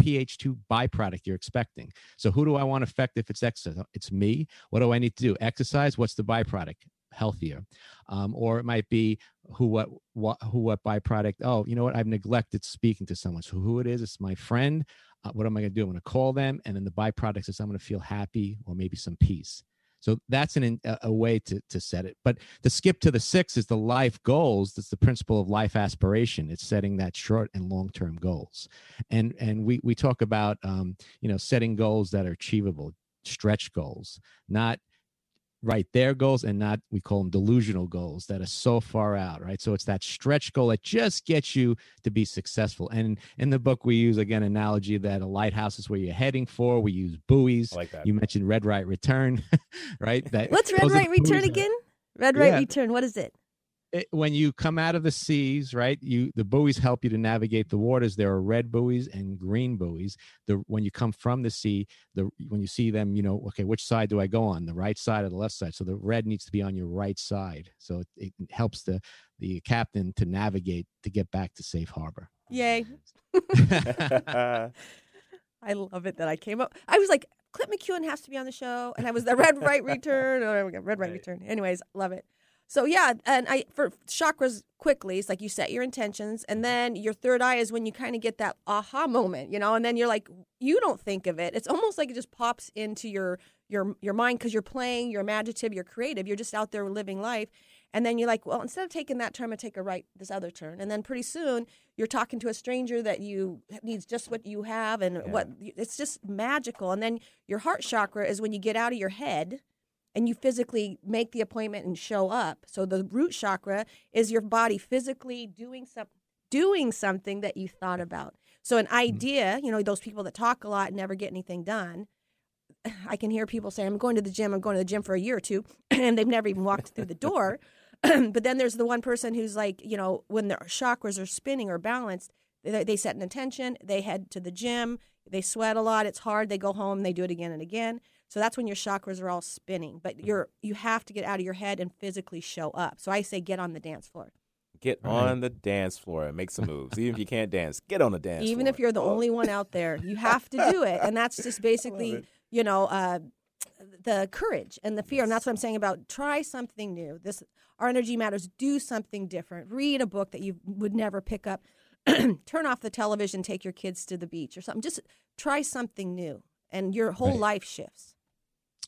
pH2 byproduct you're expecting. So, who do I want to affect if it's exercise? It's me. What do I need to do? Exercise. What's the byproduct? Healthier. Um, or it might be who, what, what, who, what byproduct. Oh, you know what? I've neglected speaking to someone. So, who it is? It's my friend. Uh, what am I going to do? I'm going to call them. And then the byproduct is I'm going to feel happy or maybe some peace. So that's an, a, way to, to set it. But to skip to the six is the life goals. That's the principle of life aspiration. It's setting that short and long term goals. And and we we talk about um, you know setting goals that are achievable, stretch goals, not right there goals and not we call them delusional goals that are so far out right so it's that stretch goal that just gets you to be successful and in the book we use again analogy that a lighthouse is where you're heading for we use buoys I like that. you mentioned red right return right that What's red right return again? Red right Yeah. return. What is it? It, when you come out of the seas, right? You the buoys help you to navigate the waters. There are red buoys and green buoys. The when you come from the sea, the when you see them, you know, okay, which side do I go on? The right side or the left side? So the red needs to be on your right side. So it, it helps the the captain to navigate to get back to safe harbor. Yay. I love it that I came up. I was like, Clint McCune has to be on the show, and I was the red right return. Or we got red right return. Anyways, love it. So yeah, and I for chakras quickly, it's like you set your intentions, and mm-hmm. then your third eye is when you kind of get that aha moment, you know, and then you're like, you don't think of it. It's almost like it just pops into your your your mind because you're playing, you're imaginative, you're creative, you're just out there living life. And then you're like, well, instead of taking that turn, I take a right this other turn. And then pretty soon you're talking to a stranger that you needs just what you have and what it's just magical. And then your heart chakra is when you get out of your head and you physically make the appointment and show up. So the root chakra is your body physically doing some doing something that you thought about. So an hmm. idea, you know, those people that talk a lot and never get anything done. I can hear people say, I'm going to the gym, I'm going to the gym for a year or two, and they've never even walked through the door. but then there's the one person who's like, you know, when their chakras are spinning or balanced, they, they set an intention, they head to the gym, they sweat a lot, it's hard, they go home, they do it again and again. So that's when your chakras are all spinning. But you're you have to get out of your head and physically show up. So I say get on the dance floor. Get on the dance floor and make some moves. Even if you can't dance, get on the dance Even floor. if you're the only one out there, you have to do it. And that's just basically, you know, uh, the courage and the fear. And that's what I'm saying about try something new. This our energy matters. Do something different. Read a book that you would never pick up. Turn off the television. Take your kids to the beach or something. Just try something new, and your whole Right. life shifts.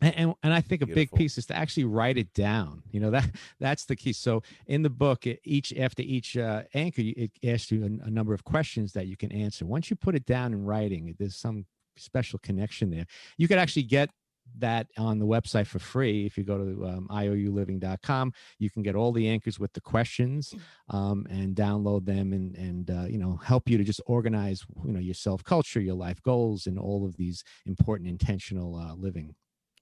And, and, I think a big piece is to actually write it down. You know that that's the key. So in the book, each after each uh, anchor, you- it asks you a, a number of questions that you can answer. Once you put it down in writing, there's some special connection there. You could actually get that on the website for free if you go to um, iouliving.com you can get all the anchors with the questions um, and download them and and uh, you know help you to just organize you know your self culture your life goals and all of these important intentional uh, living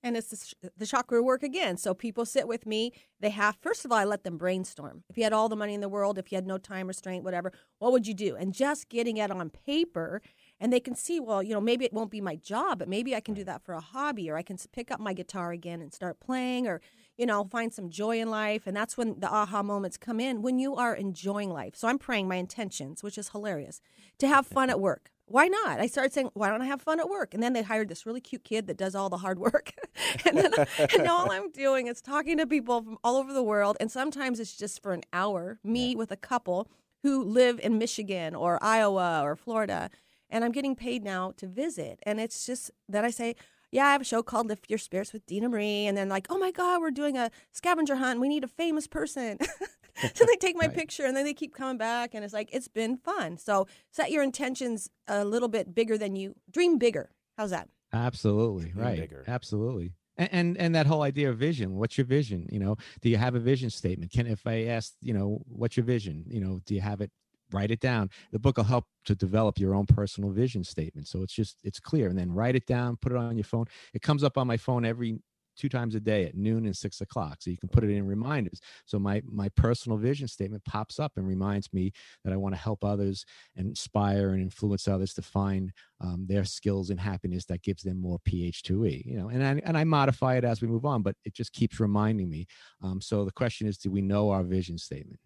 And it's the, the chakra work again. So people sit with me. They have, first of all, I let them brainstorm. If you had all the money in the world, if you had no time restraint, whatever, what would you do? And just getting it on paper, and they can see, well, you know, maybe it won't be my job, but maybe I can do that for a hobby, or I can pick up my guitar again and start playing, or, you know, find some joy in life. And that's when the aha moments come in when you are enjoying life. So I'm praying my intentions, which is hilarious, to have fun at work. Why not? I started saying, why don't I have fun at work? And then they hired this really cute kid that does all the hard work. and then and all I'm doing is talking to people from all over the world. And sometimes it's just for an hour, me with a couple who live in Michigan or Iowa or Florida. And I'm getting paid now to visit. And it's just that I say, yeah, I have a show called Lift Your Spirits with Dina Marie. And then, like, oh my God, we're doing a scavenger hunt. We need a famous person. so they take my picture and then they keep coming back. And it's like, it's been fun. So set your intentions a little bit bigger than you dream bigger. How's that? Absolutely Dream right. bigger. Absolutely. And, and and that whole idea of vision. What's your vision? You know, do you have a vision statement? Can if I ask you know, what's your vision? You know, do you have it write it down. The book will help to develop your own personal vision statement. So it's just it's clear, and then write it down, put it on your phone. It comes up on my phone every two times a day at noon and six o'clock. So you can put it in reminders. So my my personal vision statement pops up and reminds me that I want to help others and inspire and influence others to find um, their skills and happiness that gives them more PH2E. You know, and I, and I modify it as we move on, but it just keeps reminding me. Um, so the question is, do we know our vision statement?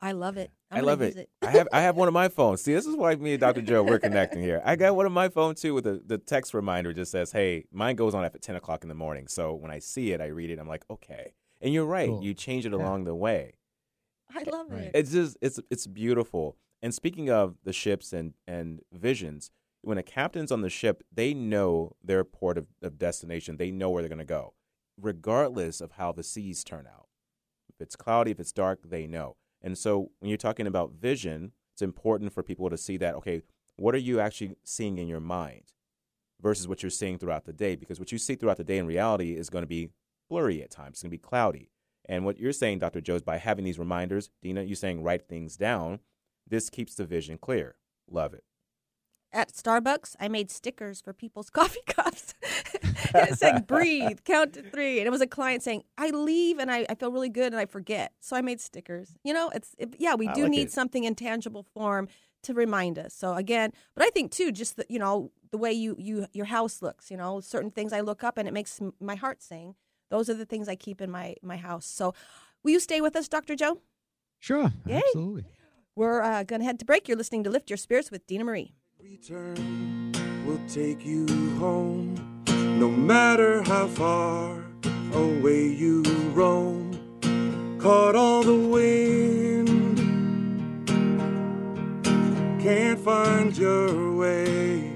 I love it. I'm i gonna love use it. I have I have one of my phones. See, this is why me and Dr. Joe we're connecting here. I got one of my phone too with the, the text reminder just says, "Hey, mine goes on at ten o'clock in the morning." So when I see it, I read it. I'm like, okay. And you're right. Cool. You change it Yeah. along the way. I eh, love Right. it. It's just it's it's beautiful. And speaking of the ships and and visions, when a captain's on the ship, they know their port of, of destination. They know where they're going to go, regardless of how the seas turn out. If it's cloudy, if it's dark, they know. And so when you're talking about vision, it's important for people to see that. Okay, what are you actually seeing in your mind versus what you're seeing throughout the day? Because what you see throughout the day in reality is going to be blurry at times. It's going to be cloudy. And what you're saying, Dr. Joe, is by having these reminders, Dina, you're saying write things down. This keeps the vision clear. Love it. At Starbucks, I made stickers for people's coffee cups. and it said, breathe, count to three. And it was a client saying, I leave and I, I feel really good and I forget. So I made stickers. You know, it's, it, yeah, we I do like need it. something in tangible form to remind us. So again, but I think too, just the, you know, the way you, you, your house looks, you know, certain things I look up and it makes m- my heart sing. Those are the things I keep in my, my house. So will you stay with us, Dr. Joe? Sure, Yay. absolutely. We're uh, going to head to break. You're listening to Lift Your Spirits with Dina Marie. Return will take you home, no matter how far away you roam. Caught on the wind, can't find your way.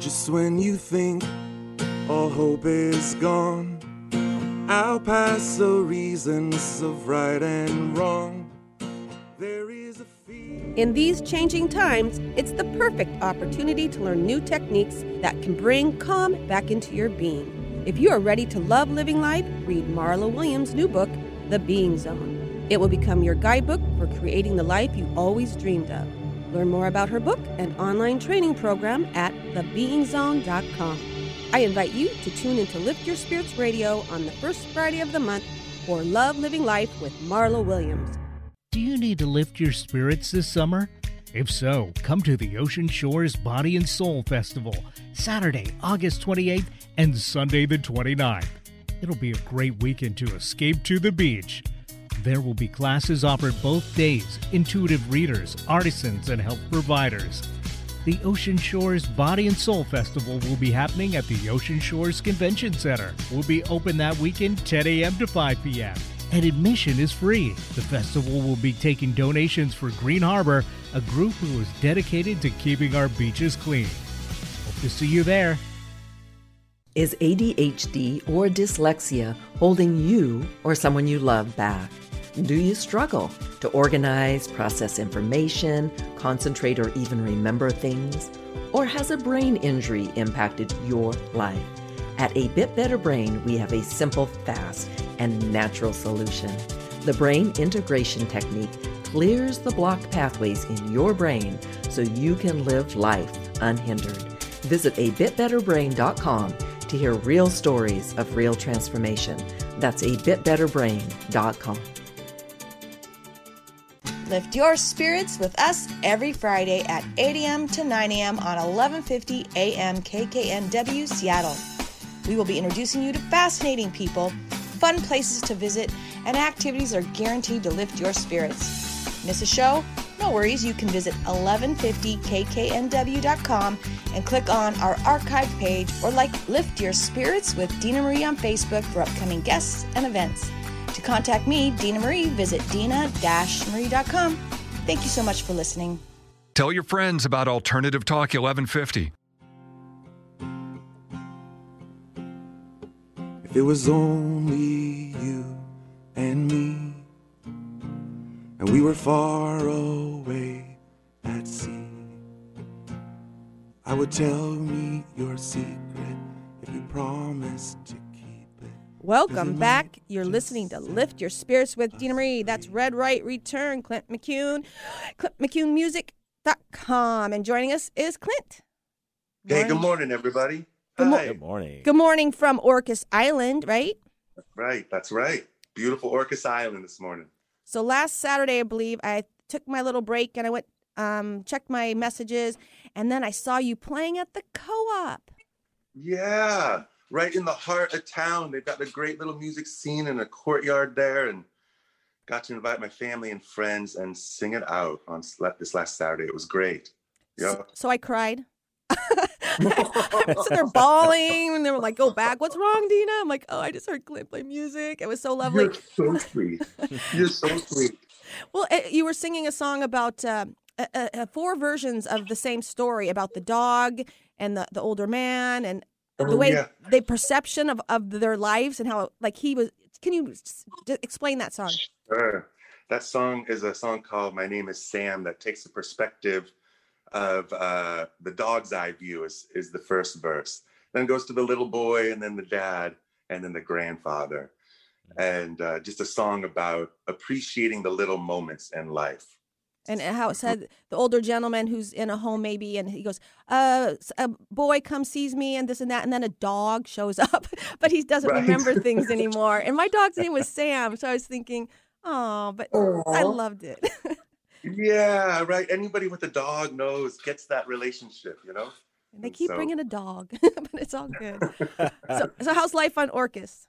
Just when you think all hope is gone, I'll pass the reasons of right and wrong. In these changing times, it's the perfect opportunity to learn new techniques that can bring calm back into your being. If you are ready to love living life, read Marla Williams' new book, The Being Zone. It will become your guidebook for creating the life you always dreamed of. Learn more about her book and online training program at thebeingzone.com. I invite you to tune into Lift Your Spirits Radio on the first Friday of the month for Love Living Life with Marla Williams. Do you need to lift your spirits this summer? If so, come to the Ocean Shores Body and Soul Festival, Saturday, August 28th and Sunday the 29th. It'll be a great weekend to escape to the beach. There will be classes offered both days, intuitive readers, artisans, and health providers. The Ocean Shores Body and Soul Festival will be happening at the Ocean Shores Convention Center. Will be open that weekend 10 a.m. to 5 p.m. And admission is free. The festival will be taking donations for Green Harbor, a group who is dedicated to keeping our beaches clean. Hope to see you there. Is ADHD or dyslexia holding you or someone you love back? Do you struggle to organize, process information, concentrate, or even remember things? Or has a brain injury impacted your life? At A Bit Better Brain, we have a simple, fast, and natural solution. The brain integration technique clears the blocked pathways in your brain so you can live life unhindered. Visit abitbetterbrain.com to hear real stories of real transformation. That's abitbetterbrain.com. Lift your spirits with us every Friday at 8 a.m. to 9 a.m. on 1150 a.m. KKNW Seattle. We will be introducing you to fascinating people, fun places to visit, and activities are guaranteed to lift your spirits. Miss a show? No worries, you can visit 1150kknw.com and click on our archive page or like Lift Your Spirits with Dina Marie on Facebook for upcoming guests and events. To contact me, Dina Marie, visit dina-marie.com. Thank you so much for listening. Tell your friends about Alternative Talk 1150. It was only you and me, and we were far away at sea, I would tell me your secret if you promised to keep it. Welcome back. You're listening to Lift Your Spirits with Dina Marie. That's Red Right Return, Clint McCune, ClintMcCuneMusic.com. And joining us is Clint. Hey, good morning, everybody. Good, mo- Good morning. good morning from Orcas Island, right? Right, that's right. Beautiful Orcas Island this morning. So last Saturday, I believe, I took my little break and I went, um, checked my messages, and then I saw you playing at the co-op. Yeah, right in the heart of town. They've got a great little music scene in a courtyard there, and got to invite my family and friends and sing it out on this last Saturday. It was great. Yeah. So, so I cried. Was there bawling, and they were like, "Go back! What's wrong, Dina?" I'm like, "Oh, I just heard Clint play music. It was so lovely." You're so sweet. You're so sweet. Well, uh, you were singing a song about uh, uh, uh, four versions of the same story about the dog and the, the older man and the Oh, way yeah. the perception of, of their lives and how like he was. Can you d- explain that song? Sure. That song is a song called My Name is Sam that takes the perspective of uh, the dog's eye view is, is the first verse. Then it goes to the little boy and then the dad and then the grandfather. And uh, just a song about appreciating the little moments in life. And how it said the older gentleman who's in a home maybe, and he goes, uh, "A boy comes sees me and this and that," and then a dog shows up, but he doesn't Right. remember things anymore. And my dog's name was Sam, so I was thinking, "Oh, but I loved it." Yeah, right. Anybody with a dog knows, gets that relationship, you know? And they keep So- bringing a dog, but it's all good. so, so how's life on Orcas?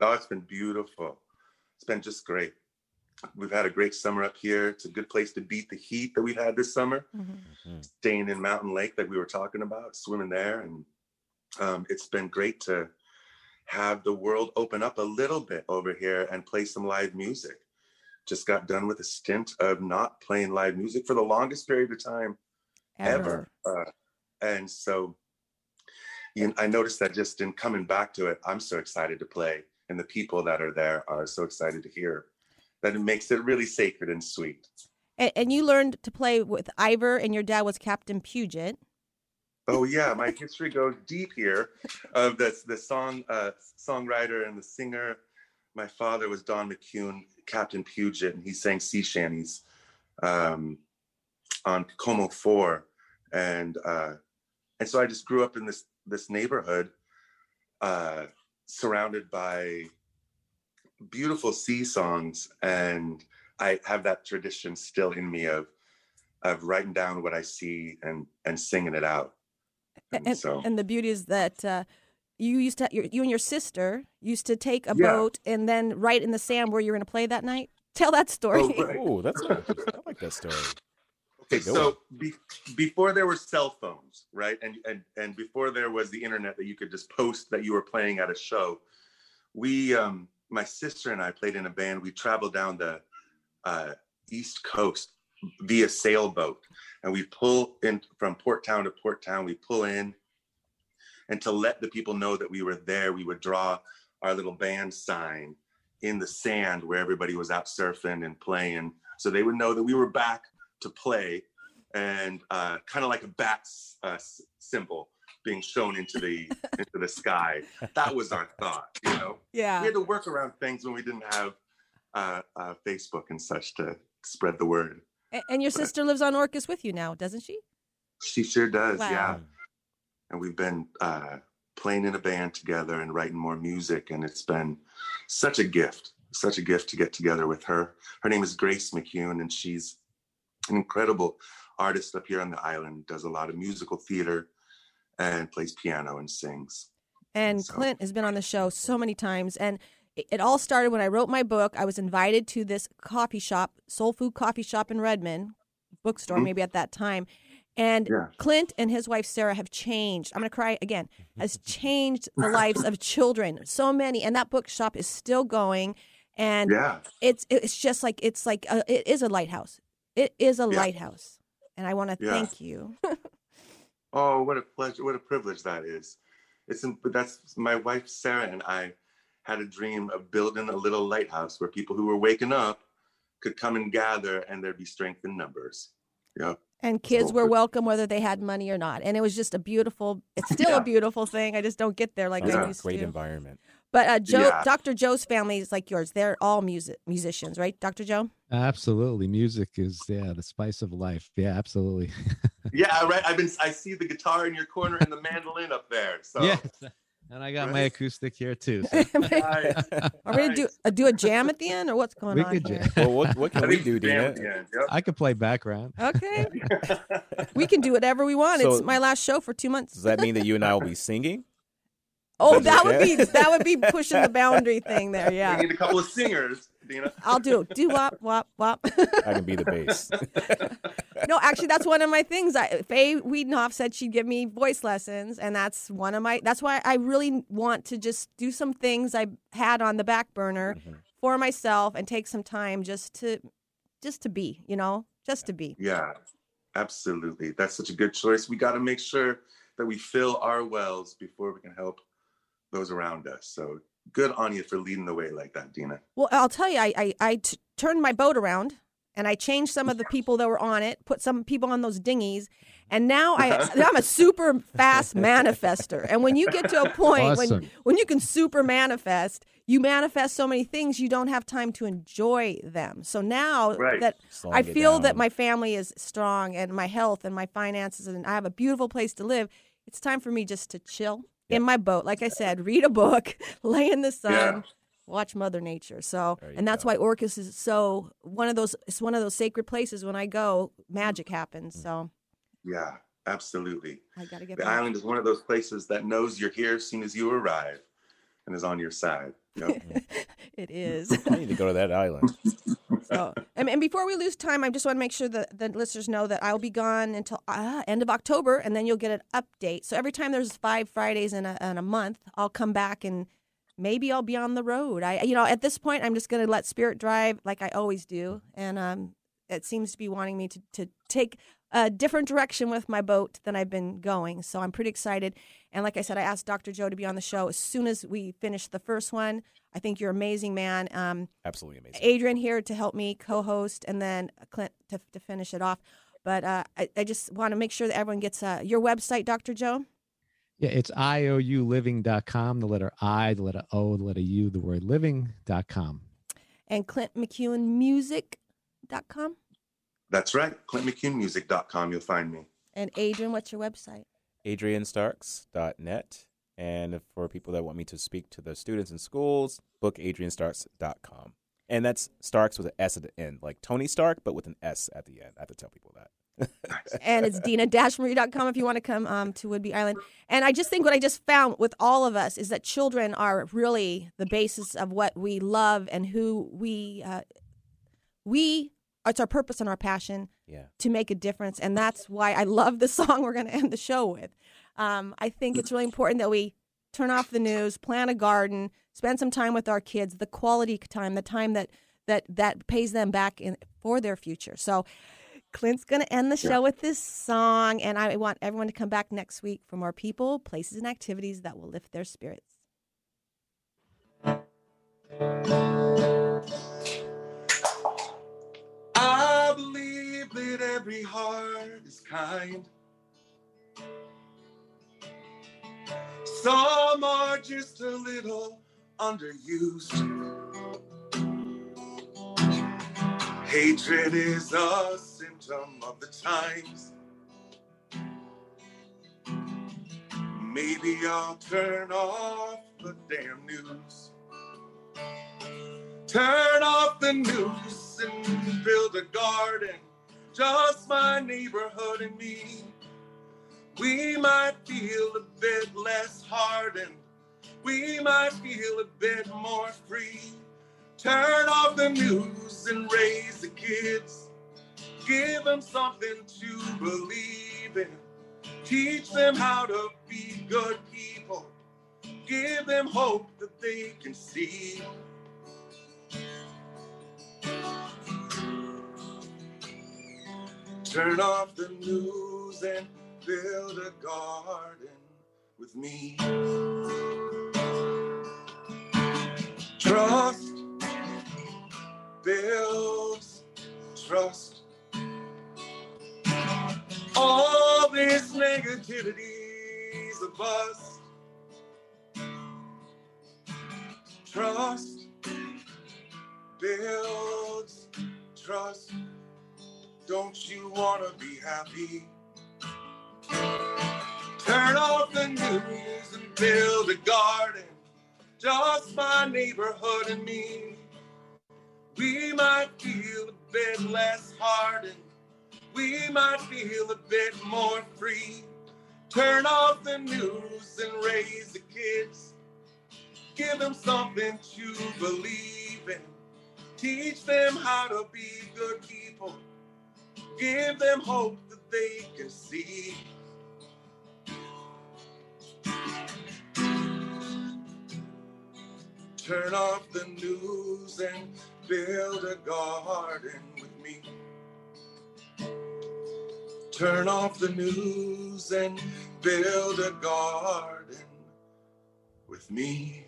Oh, it's been beautiful. It's been just great. We've had a great summer up here. It's a good place to beat the heat that we've had this summer. Staying in Mountain Lake that we were talking about, swimming there, and um, it's been great to have the world open up a little bit over here and play some live music. Just got done with a stint of not playing live music for the longest period of time ever. Uh, and so you I noticed that just in coming back to it, I'm so excited to play. And the people that are there are so excited to hear that it makes it really sacred and sweet. And, and you learned to play with Ivar, and your dad was Captain Puget. Oh yeah, my history goes deep here of the the song uh, songwriter and the singer. My father was Don McCune, Captain Puget, and he sang sea shanties um, on KOMO Four, and uh, and so I just grew up in this this neighborhood, uh, surrounded by beautiful sea songs, and I have that tradition still in me of of writing down what I see and and singing it out. And, and, so and the beauty is that uh, you used to, you and your sister used to take a Yeah. boat and then write in the sand where you were going to play that night. Tell that story. Oh, right. Oh, that's I like that story. Okay, so be, before there were cell phones, right, and and and before there was the internet that you could just post that you were playing at a show, we, um, my sister and I played in a band. We traveled down the uh, East Coast via sailboat, and we pull in from port town to port town. We pull in, and to let the people know that we were there, we would draw our little band sign in the sand where everybody was out surfing and playing, so they would know that we were back to play, and uh, kind of like a bat uh, symbol being shown into the into the sky. That was our thought, you know. Yeah. We had to work around things when we didn't have uh, uh, Facebook and such to spread the word. And your sister lives on Orcas with you now, doesn't she? She sure does, Wow. yeah. And we've been uh, playing in a band together and writing more music, and it's been such a gift, such a gift to get together with her. Her name is Grace McCune, and she's an incredible artist up here on the island. Does a lot of musical theater and plays piano and sings. And Clint has been on the show so many times. And it, all started when I wrote my book. I was invited to this coffee shop, Soul Food Coffee Shop in Redmond, bookstore Mhm. maybe at that time. And Yeah. Clint and his wife Sarah have changed. I'm going to cry again. Has changed the lives of children. So many, and that bookshop is still going. And Yeah. it's it's just like it's like a, it is a lighthouse. It is a Yeah. lighthouse, and I want to thank you. Oh, what a pleasure! What a privilege that is. It's that's my wife Sarah and I had a dream of building a little lighthouse where people who were waking up could come and gather, and there'd be strength in numbers. Yeah. And kids were welcome whether they had money or not. And it was just a beautiful, it's still Yeah. a beautiful thing. I just don't get there like Sounds I like a used great to. environment. But uh, Joe, Yeah. Dr. Joe's family is like yours. They're all music musicians, right, Dr. Joe? Absolutely, music is yeah the spice of life. Yeah, absolutely. Yeah, right. I've been. I see the guitar in your corner and the mandolin up there. So Yes, and I got my acoustic here too. so- Nice. Are we gonna do uh, do a jam at the end, or what's going We on could here? jam. Well, what, what can I we do, jam Dina? at the end, yep. I could play background. Okay, we can do whatever we want. So- it's my last show for two months. Does that mean that you and I will be singing? oh, that that would be that would be pushing the boundary thing there. Yeah. We need a couple of singers, Dina. I'll do do wop wop wop. I can be the bass. no, actually, that's one of my things. I, Faye Wiedenhoff said she'd give me voice lessons, and that's one of my. That's why I really want to just do some things I had on the back burner Mm-hmm. for myself and take some time just to, just to be, you know, just to be. Yeah, absolutely. That's such a good choice. We got to make sure that we fill our wells before we can help those around us. So good on you for leading the way like that, Dina. Well, I'll tell you, I I, I t- turned my boat around and I changed some of the people that were on it, put some people on those dinghies, and now I I'm a super fast manifester. And when you get to a point when Awesome. when you can super manifest, you manifest so many things you don't have time to enjoy them. So now Right. that Slowing I it feel that my family is strong and my health and my finances and I have a beautiful place to live, it's time for me just to chill in my boat. Like I said, read a book, lay in the sun, Yeah. watch Mother Nature. So, and that's go. why Orcas is so one of those. It's one of those sacred places. When I go, magic happens. So Yeah, absolutely. I got to get The back. island is one of those places that knows you're here as soon as you arrive and is on your side. Yep. It is. I need to go to that island. So, and, and before we lose time, I just want to make sure that the listeners know that I'll be gone until uh, end of October, and then you'll get an update. So every time there's five Fridays in a, in a month, I'll come back and maybe I'll be on the road. I, you know, at this point, I'm just going to let Spirit drive like I always do, and um, it seems to be wanting me to to take a different direction with my boat than I've been going. So I'm pretty excited. And like I said, I asked Dr. Joe to be on the show as soon as we finish the first one. I think you're an amazing man. Um, Absolutely amazing. Adrian here to help me co-host, and then Clint to, to finish it off. But uh, I, I just want to make sure that everyone gets uh, your website, Dr. Joe. Yeah, it's iouliving.com, the letter I, the letter O, the letter U, the word living.com. and clintmccunemusic.com. That's right. ClintMcCuneMusic.com. You'll find me. And Adrian, what's your website? AdrianStarks.net. And for people that want me to speak to the students in schools, book AdrianStarks.com. And that's Starks with an S at the end, like Tony Stark, but with an S at the end. I have to tell people that. and it's dina-marie.com if you want to come um, to Whidbey Island. And I just think what I just found with all of us is that children are really the basis of what we love and who we uh, we it's our purpose and our passion Yeah. to make a difference. And that's why I love the song we're going to end the show with. Um, I think it's really important that we turn off the news, plant a garden, spend some time with our kids, the quality time, the time that that that pays them back in for their future. So Clint's going to end the show with this song, and I want everyone to come back next week for more people, places, and activities that will lift their spirits. That every heart is kind. Some are just a little underused. Hatred is a symptom of the times. Maybe I'll turn off the damn news. Turn off the news and build a garden. Just my neighborhood and me. We might feel a bit less hardened. We might feel a bit more free. Turn off the news and raise the kids. Give them something to believe in. Teach them how to be good people. Give them hope that they can see. Turn off the news and build a garden with me. Trust builds trust. All this negativity's a bust. Trust builds trust. Don't you wanna be happy? Turn off the news and build a garden. Just my neighborhood and me. We might feel a bit less hardened. We might feel a bit more free. Turn off the news and raise the kids. Give them something to believe in. Teach them how to be good people. Give them hope that they can see. Turn off the news and build a garden with me. Turn off the news and build a garden with me.